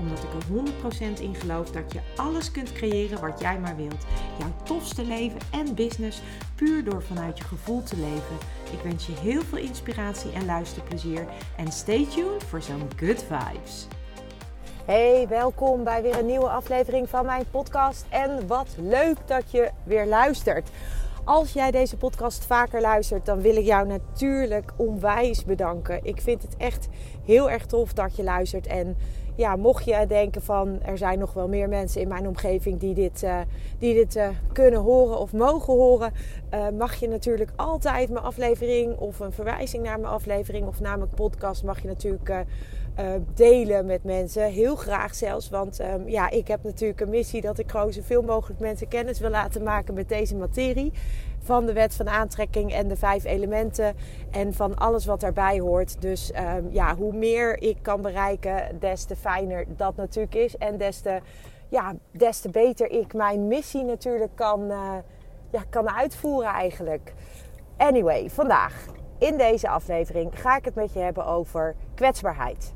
Omdat ik er 100% in geloof dat je alles kunt creëren wat jij maar wilt. Jouw tofste leven en business puur door vanuit je gevoel te leven. Ik wens je heel veel inspiratie en luisterplezier. En stay tuned voor zo'n good vibes. Hey, welkom bij weer een nieuwe aflevering van mijn podcast. En wat leuk dat je weer luistert. Als jij deze podcast vaker luistert, dan wil ik jou natuurlijk onwijs bedanken. Ik vind het echt heel erg tof dat je luistert. En ja, mocht je denken van er zijn nog wel meer mensen in mijn omgeving die dit, uh, die dit uh, kunnen horen of mogen horen, uh, mag je natuurlijk altijd mijn aflevering of een verwijzing naar mijn aflevering of naar mijn podcast mag je natuurlijk delen met mensen. Heel graag zelfs, want um, ja, ik heb natuurlijk een missie dat ik gewoon zoveel mogelijk mensen kennis wil laten maken met deze materie van de wet van aantrekking en de vijf elementen en van alles wat daarbij hoort. Dus um, ja, hoe meer ik kan bereiken, des te fijner dat natuurlijk is. En des te, ja, des te beter ik mijn missie natuurlijk kan, uh, ja, kan uitvoeren eigenlijk. Anyway, vandaag in deze aflevering ga ik het met je hebben over kwetsbaarheid.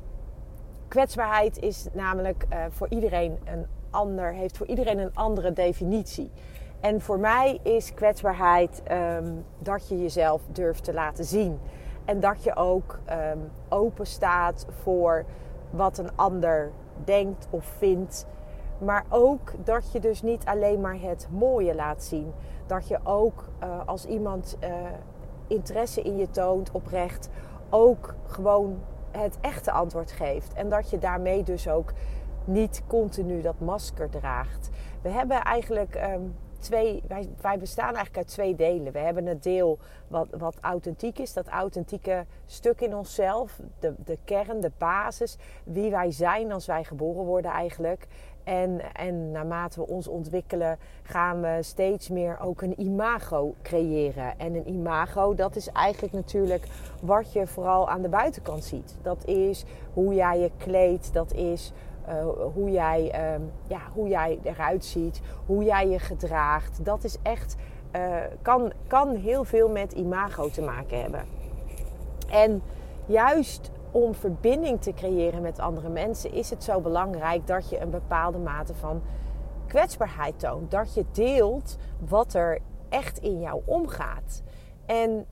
Kwetsbaarheid is namelijk uh, voor iedereen een ander, heeft voor iedereen een andere definitie. En voor mij is kwetsbaarheid um, dat je jezelf durft te laten zien. En dat je ook um, open staat voor wat een ander denkt of vindt. Maar ook dat je dus niet alleen maar het mooie laat zien. Dat je ook uh, als iemand uh, interesse in je toont, oprecht, ook gewoon het echte antwoord geeft. En dat je daarmee dus ook niet continu dat masker draagt. We hebben eigenlijk um, twee, wij, wij, bestaan eigenlijk uit twee delen. We hebben het deel wat, wat authentiek is, dat authentieke stuk in onszelf, de, de kern, de basis, wie wij zijn als wij geboren worden eigenlijk. En, en naarmate we ons ontwikkelen, gaan we steeds meer ook een imago creëren. En een imago, dat is eigenlijk natuurlijk wat je vooral aan de buitenkant ziet. Dat is hoe jij je kleedt, dat is hoe, jij, uh, ja, hoe jij eruit ziet, hoe jij je gedraagt. Dat is echt, uh, kan, kan heel veel met imago te maken hebben. En juist om verbinding te creëren met andere mensen is het zo belangrijk dat je een bepaalde mate van kwetsbaarheid toont. Dat je deelt wat er echt in jou omgaat. En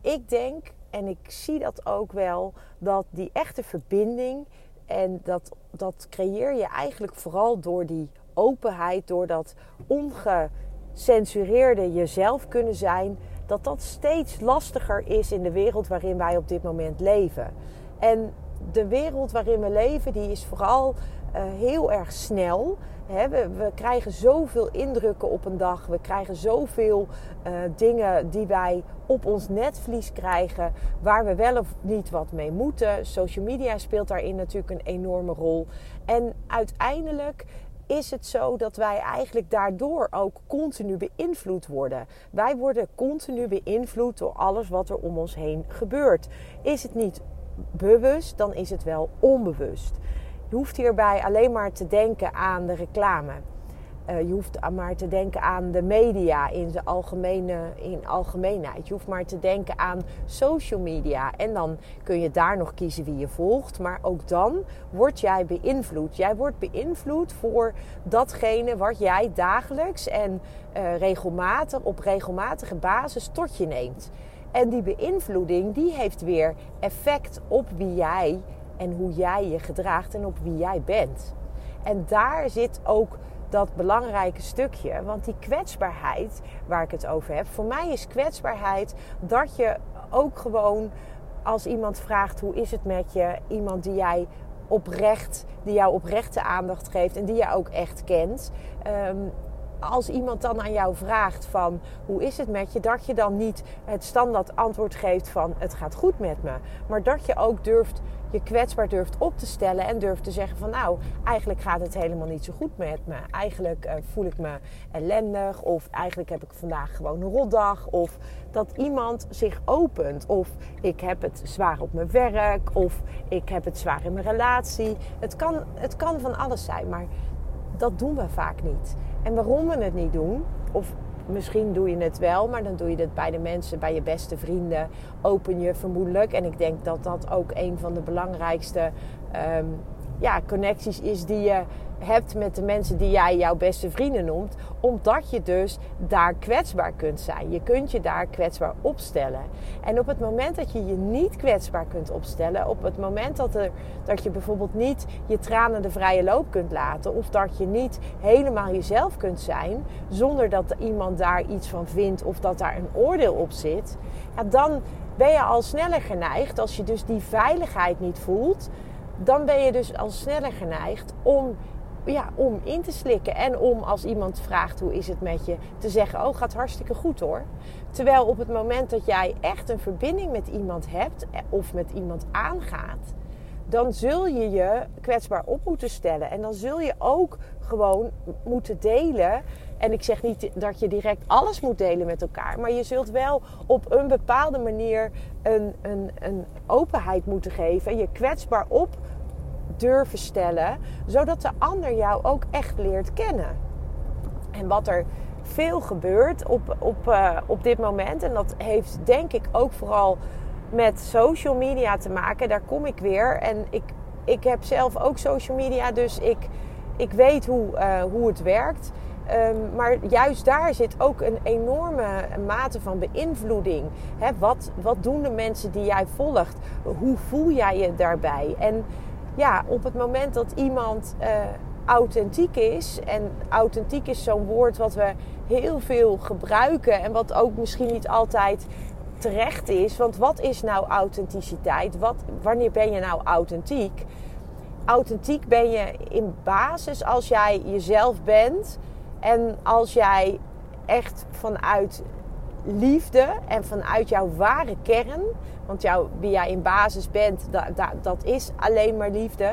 ik denk, en ik zie dat ook wel, dat die echte verbinding en dat, dat creëer je eigenlijk vooral door die openheid, door dat ongecensureerde jezelf kunnen zijn, dat dat steeds lastiger is in de wereld waarin wij op dit moment leven. En de wereld waarin we leven, die is vooral heel erg snel. We, we, krijgen zoveel indrukken op een dag. We krijgen zoveel uh, dingen die wij op ons netvlies krijgen. Waar we wel of niet wat mee moeten. Social media speelt daarin natuurlijk een enorme rol. En uiteindelijk is het zo dat wij eigenlijk daardoor ook continu beïnvloed worden. Wij worden continu beïnvloed door alles wat er om ons heen gebeurt. Is het niet bewust, dan is het wel onbewust. Je hoeft hierbij alleen maar te denken aan de reclame. Uh, je hoeft maar te denken aan de media in, de algemene, in algemeenheid. Je hoeft maar te denken aan social media. En dan kun je daar nog kiezen wie je volgt. Maar ook dan word jij beïnvloed. Jij wordt beïnvloed voor datgene wat jij dagelijks en uh, regelmatig, op regelmatige basis tot je neemt. En die beïnvloeding die heeft weer effect op wie jij en hoe jij je gedraagt en op wie jij bent. En daar zit ook dat belangrijke stukje. Want die kwetsbaarheid waar ik het over heb, voor mij is kwetsbaarheid dat je ook gewoon als iemand vraagt hoe is het met je, iemand die jij oprecht, die jou oprechte aandacht geeft en die jij ook echt kent, um, als iemand dan aan jou vraagt van hoe is het met je, dat je dan niet het standaard antwoord geeft van het gaat goed met me. Maar dat je ook durft, je kwetsbaar durft op te stellen en durft te zeggen van nou, eigenlijk gaat het helemaal niet zo goed met me. Eigenlijk uh, voel ik me ellendig of eigenlijk heb ik vandaag gewoon een rotdag. Of dat iemand zich opent. Of ik heb het zwaar op mijn werk of ik heb het zwaar in mijn relatie. Het kan, het kan van alles zijn, maar dat doen we vaak niet. En waarom we het niet doen, of misschien doe je het wel, maar dan doe je het bij de mensen, bij je beste vrienden, open je vermoedelijk. En ik denk dat dat ook een van de belangrijkste um, ja, connecties is die je hebt met de mensen die jij jouw beste vrienden noemt, omdat je dus daar kwetsbaar kunt zijn. Je kunt je daar kwetsbaar opstellen. En op het moment dat je je niet kwetsbaar kunt opstellen, op het moment dat, er, dat je bijvoorbeeld niet je tranen de vrije loop kunt laten, of dat je niet helemaal jezelf kunt zijn, zonder dat iemand daar iets van vindt of dat daar een oordeel op zit, ja, dan ben je al sneller geneigd, als je dus die veiligheid niet voelt, dan ben je dus al sneller geneigd om, ja, om in te slikken. En om als iemand vraagt hoe is het met je, te zeggen: Oh, gaat hartstikke goed hoor. Terwijl op het moment dat jij echt een verbinding met iemand hebt eh, of met iemand aangaat, dan zul je je kwetsbaar op moeten stellen. En dan zul je ook gewoon moeten delen. En ik zeg niet dat je direct alles moet delen met elkaar. Maar je zult wel op een bepaalde manier een, een, een openheid moeten geven. Je kwetsbaar op durven stellen. Zodat de ander jou ook echt leert kennen. En wat er veel gebeurt op, op, uh, op dit moment. En dat heeft denk ik ook vooral met social media te maken. Daar kom ik weer. En ik, ik heb zelf ook social media, dus ik, ik weet hoe, uh, hoe het werkt. Um, maar juist daar zit ook een enorme mate van beïnvloeding. He, wat, wat doen de mensen die jij volgt? Hoe voel jij je daarbij? En ja, op het moment dat iemand uh, authentiek is, en authentiek is zo'n woord wat we heel veel gebruiken en wat ook misschien niet altijd terecht is. Want wat is nou authenticiteit? Wat, wanneer ben je nou authentiek? Authentiek ben je in basis als jij jezelf bent en als jij echt vanuit liefde en vanuit jouw ware kern, want jou, wie jij in basis bent, dat, is alleen maar liefde.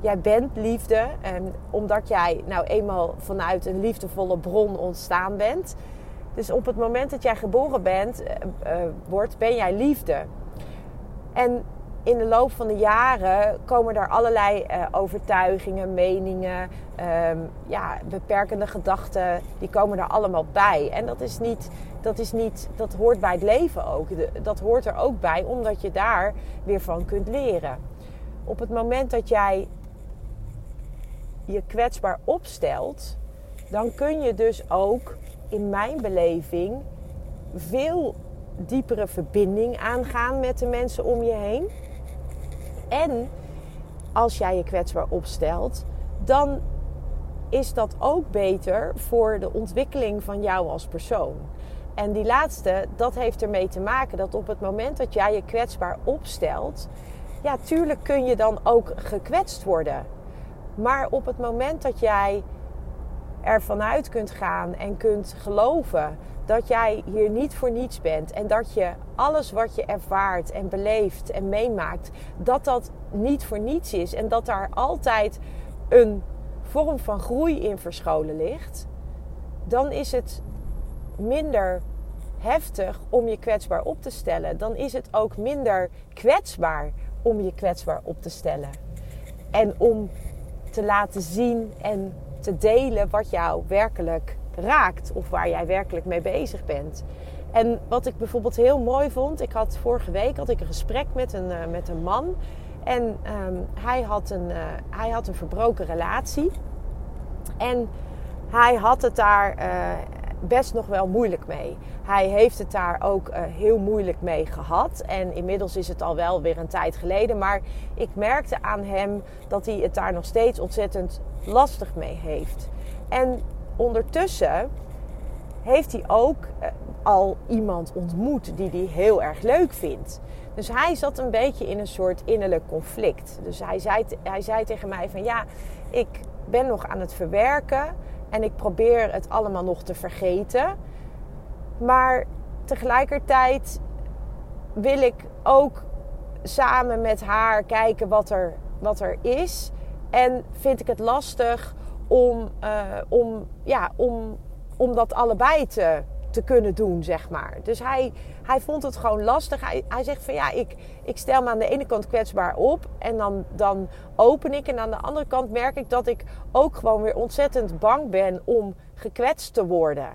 Jij bent liefde, en omdat jij nou eenmaal vanuit een liefdevolle bron ontstaan bent. Dus op het moment dat jij geboren bent, uh, wordt, ben jij liefde. En in de loop van de jaren komen er allerlei uh, overtuigingen, meningen, um, ja, beperkende gedachten, die komen er allemaal bij. En dat is niet, dat is niet, dat hoort bij het leven ook. Dat hoort er ook bij, omdat je daar weer van kunt leren. Op het moment dat jij je kwetsbaar opstelt, dan kun je dus ook in mijn beleving veel diepere verbinding aangaan met de mensen om je heen. En als jij je kwetsbaar opstelt, dan is dat ook beter voor de ontwikkeling van jou als persoon. En die laatste, dat heeft ermee te maken dat op het moment dat jij je kwetsbaar opstelt, ja, tuurlijk kun je dan ook gekwetst worden. Maar op het moment dat jij er vanuit kunt gaan en kunt geloven dat jij hier niet voor niets bent en dat je alles wat je ervaart en beleeft en meemaakt, dat dat niet voor niets is en dat daar altijd een vorm van groei in verscholen ligt, dan is het minder heftig om je kwetsbaar op te stellen. Dan is het ook minder kwetsbaar om je kwetsbaar op te stellen. En om te laten zien en te delen wat jou werkelijk raakt of waar jij werkelijk mee bezig bent. En wat ik bijvoorbeeld heel mooi vond, ik had vorige week had ik een gesprek met een, uh, met een man. En um, hij, had een, uh, hij had een verbroken relatie. En hij had het daar uh, best nog wel moeilijk mee. Hij heeft het daar ook heel moeilijk mee gehad. En inmiddels is het al wel weer een tijd geleden. Maar ik merkte aan hem dat hij het daar nog steeds ontzettend lastig mee heeft. En ondertussen heeft hij ook eh, al iemand ontmoet die hij heel erg leuk vindt. Dus hij zat een beetje in een soort innerlijk conflict. Dus hij zei, hij zei tegen mij van ja, ik ben nog aan het verwerken. En ik probeer het allemaal nog te vergeten. Maar tegelijkertijd wil ik ook samen met haar kijken wat er, wat er is. En vind ik het lastig om, uh, om, ja, om, om dat allebei te, te kunnen doen, zeg maar. Dus hij, hij vond het gewoon lastig. Hij, hij zegt van ja, ik, ik stel me aan de ene kant kwetsbaar op en dan, dan open ik. En aan de andere kant merk ik dat ik ook gewoon weer ontzettend bang ben om gekwetst te worden.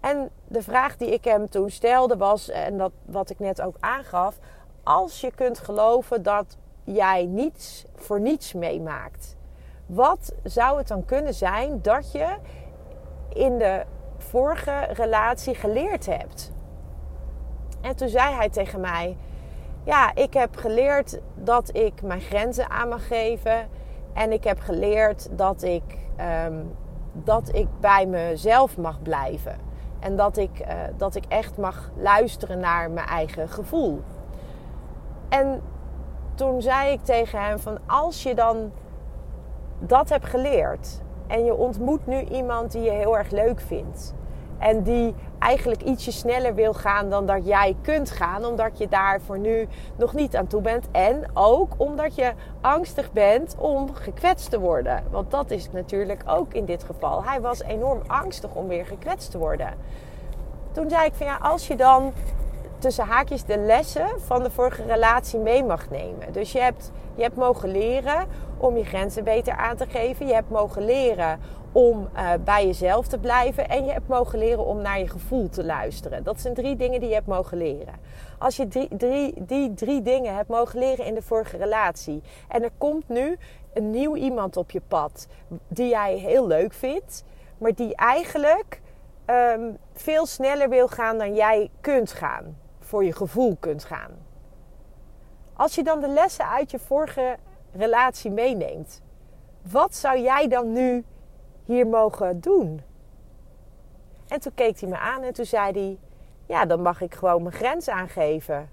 En de vraag die ik hem toen stelde was, en dat wat ik net ook aangaf, als je kunt geloven dat jij niets voor niets meemaakt, wat zou het dan kunnen zijn dat je in de vorige relatie geleerd hebt? En toen zei hij tegen mij: Ja, ik heb geleerd dat ik mijn grenzen aan mag geven. En ik heb geleerd dat ik, ehm, dat ik bij mezelf mag blijven. En dat ik, uh, dat ik echt mag luisteren naar mijn eigen gevoel. En toen zei ik tegen hem van als je dan dat hebt geleerd en je ontmoet nu iemand die je heel erg leuk vindt en die eigenlijk ietsje sneller wil gaan dan dat jij kunt gaan, omdat je daar voor nu nog niet aan toe bent. En ook omdat je angstig bent om gekwetst te worden. Want dat is natuurlijk ook in dit geval. Hij was enorm angstig om weer gekwetst te worden. Toen zei ik van ja, als je dan tussen haakjes de lessen van de vorige relatie mee mag nemen. Dus je hebt, je hebt mogen leren om je grenzen beter aan te geven. Je hebt mogen leren om uh, bij jezelf te blijven. En je hebt mogen leren om naar je gevoel te luisteren. Dat zijn drie dingen die je hebt mogen leren. Als je drie, die drie dingen hebt mogen leren in de vorige relatie. En er komt nu een nieuw iemand op je pad die jij heel leuk vindt. Maar die eigenlijk um, veel sneller wil gaan dan jij kunt gaan voor je gevoel kunt gaan. Als je dan de lessen uit je vorige relatie meeneemt, wat zou jij dan nu hier mogen doen? En toen keek hij me aan en toen zei hij: Ja, dan mag ik gewoon mijn grens aangeven.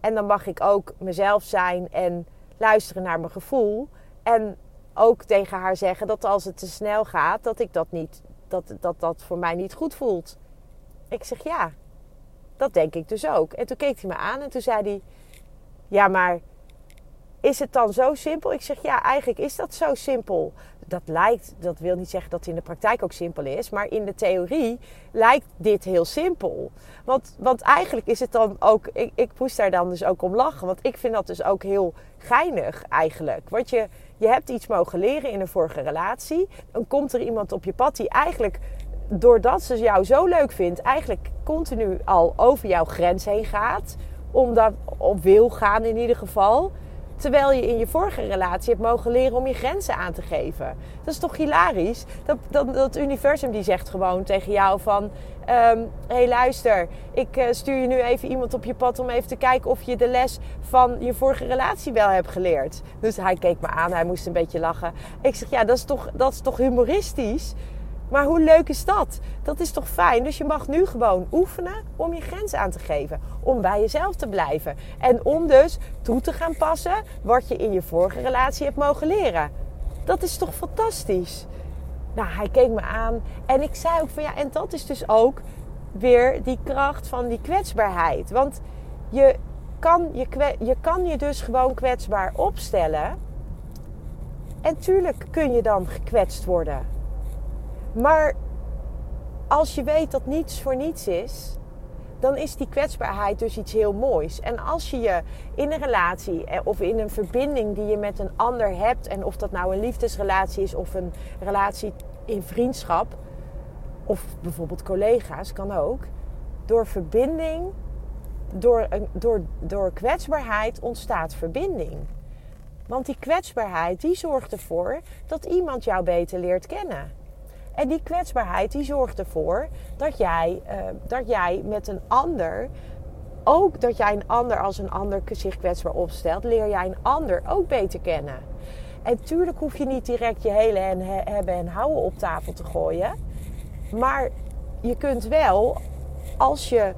En dan mag ik ook mezelf zijn en luisteren naar mijn gevoel. En ook tegen haar zeggen dat als het te snel gaat, dat ik dat niet, dat dat, dat voor mij niet goed voelt. Ik zeg ja, dat denk ik dus ook. En toen keek hij me aan en toen zei hij: Ja, maar is het dan zo simpel? Ik zeg ja, eigenlijk is dat zo simpel. Dat lijkt, dat wil niet zeggen dat het in de praktijk ook simpel is, maar in de theorie lijkt dit heel simpel. Want, want eigenlijk is het dan ook, ik, ik moest daar dan dus ook om lachen, want ik vind dat dus ook heel geinig eigenlijk. Want je, je hebt iets mogen leren in een vorige relatie, dan komt er iemand op je pad die eigenlijk doordat ze jou zo leuk vindt, eigenlijk continu al over jouw grens heen gaat. Omdat op wil gaan in ieder geval. Terwijl je in je vorige relatie hebt mogen leren om je grenzen aan te geven. Dat is toch hilarisch? Dat, dat, dat universum die zegt gewoon tegen jou van... Hé um, hey, luister, ik uh, stuur je nu even iemand op je pad om even te kijken of je de les van je vorige relatie wel hebt geleerd. Dus hij keek me aan, hij moest een beetje lachen. Ik zeg, ja, dat is toch, dat is toch humoristisch? Maar hoe leuk is dat? Dat is toch fijn? Dus je mag nu gewoon oefenen om je grens aan te geven. Om bij jezelf te blijven. En om dus toe te gaan passen wat je in je vorige relatie hebt mogen leren. Dat is toch fantastisch? Nou, hij keek me aan en ik zei ook van ja, en dat is dus ook weer die kracht van die kwetsbaarheid. Want je kan je, je, kan je dus gewoon kwetsbaar opstellen. En tuurlijk kun je dan gekwetst worden. Maar als je weet dat niets voor niets is, dan is die kwetsbaarheid dus iets heel moois. En als je je in een relatie eh, of in een verbinding die je met een ander hebt, en of dat nou een liefdesrelatie is of een relatie in vriendschap, of bijvoorbeeld collega's, kan ook, door verbinding, door, door, door kwetsbaarheid ontstaat verbinding. Want die kwetsbaarheid die zorgt ervoor dat iemand jou beter leert kennen. En die kwetsbaarheid die zorgt ervoor dat jij, uh, dat jij met een ander, ook dat jij een ander als een ander zich kwetsbaar opstelt, leer jij een ander ook beter kennen. En tuurlijk hoef je niet direct je hele en hebben en houden op tafel te gooien. Maar je kunt wel, als je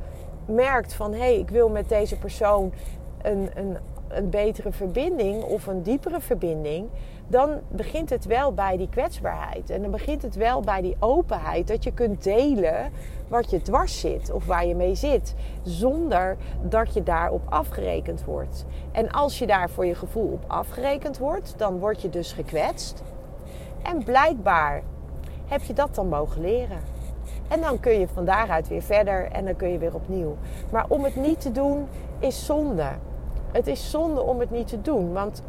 merkt van hé, hey, ik wil met deze persoon een, een, een betere verbinding of een diepere verbinding, dan begint het wel bij die kwetsbaarheid. En dan begint het wel bij die openheid. Dat je kunt delen wat je dwars zit of waar je mee zit. Zonder dat je daarop afgerekend wordt. En als je daar voor je gevoel op afgerekend wordt, dan word je dus gekwetst. En blijkbaar heb je dat dan mogen leren. En dan kun je van daaruit weer verder en dan kun je weer opnieuw. Maar om het niet te doen is zonde. Het is zonde om het niet te doen. Want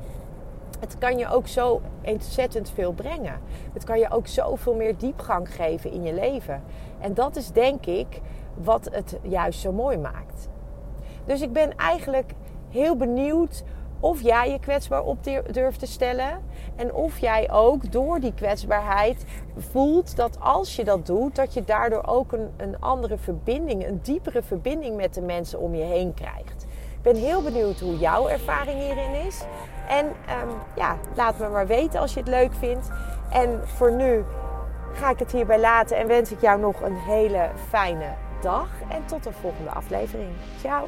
het kan je ook zo ontzettend veel brengen. Het kan je ook zoveel meer diepgang geven in je leven. En dat is denk ik wat het juist zo mooi maakt. Dus ik ben eigenlijk heel benieuwd of jij je kwetsbaar op durft te stellen. En of jij ook door die kwetsbaarheid voelt dat als je dat doet, dat je daardoor ook een, een andere verbinding, een diepere verbinding met de mensen om je heen krijgt. Ik ben heel benieuwd hoe jouw ervaring hierin is. En um, ja, laat me maar weten als je het leuk vindt. En voor nu ga ik het hierbij laten en wens ik jou nog een hele fijne dag. En tot de volgende aflevering. Ciao.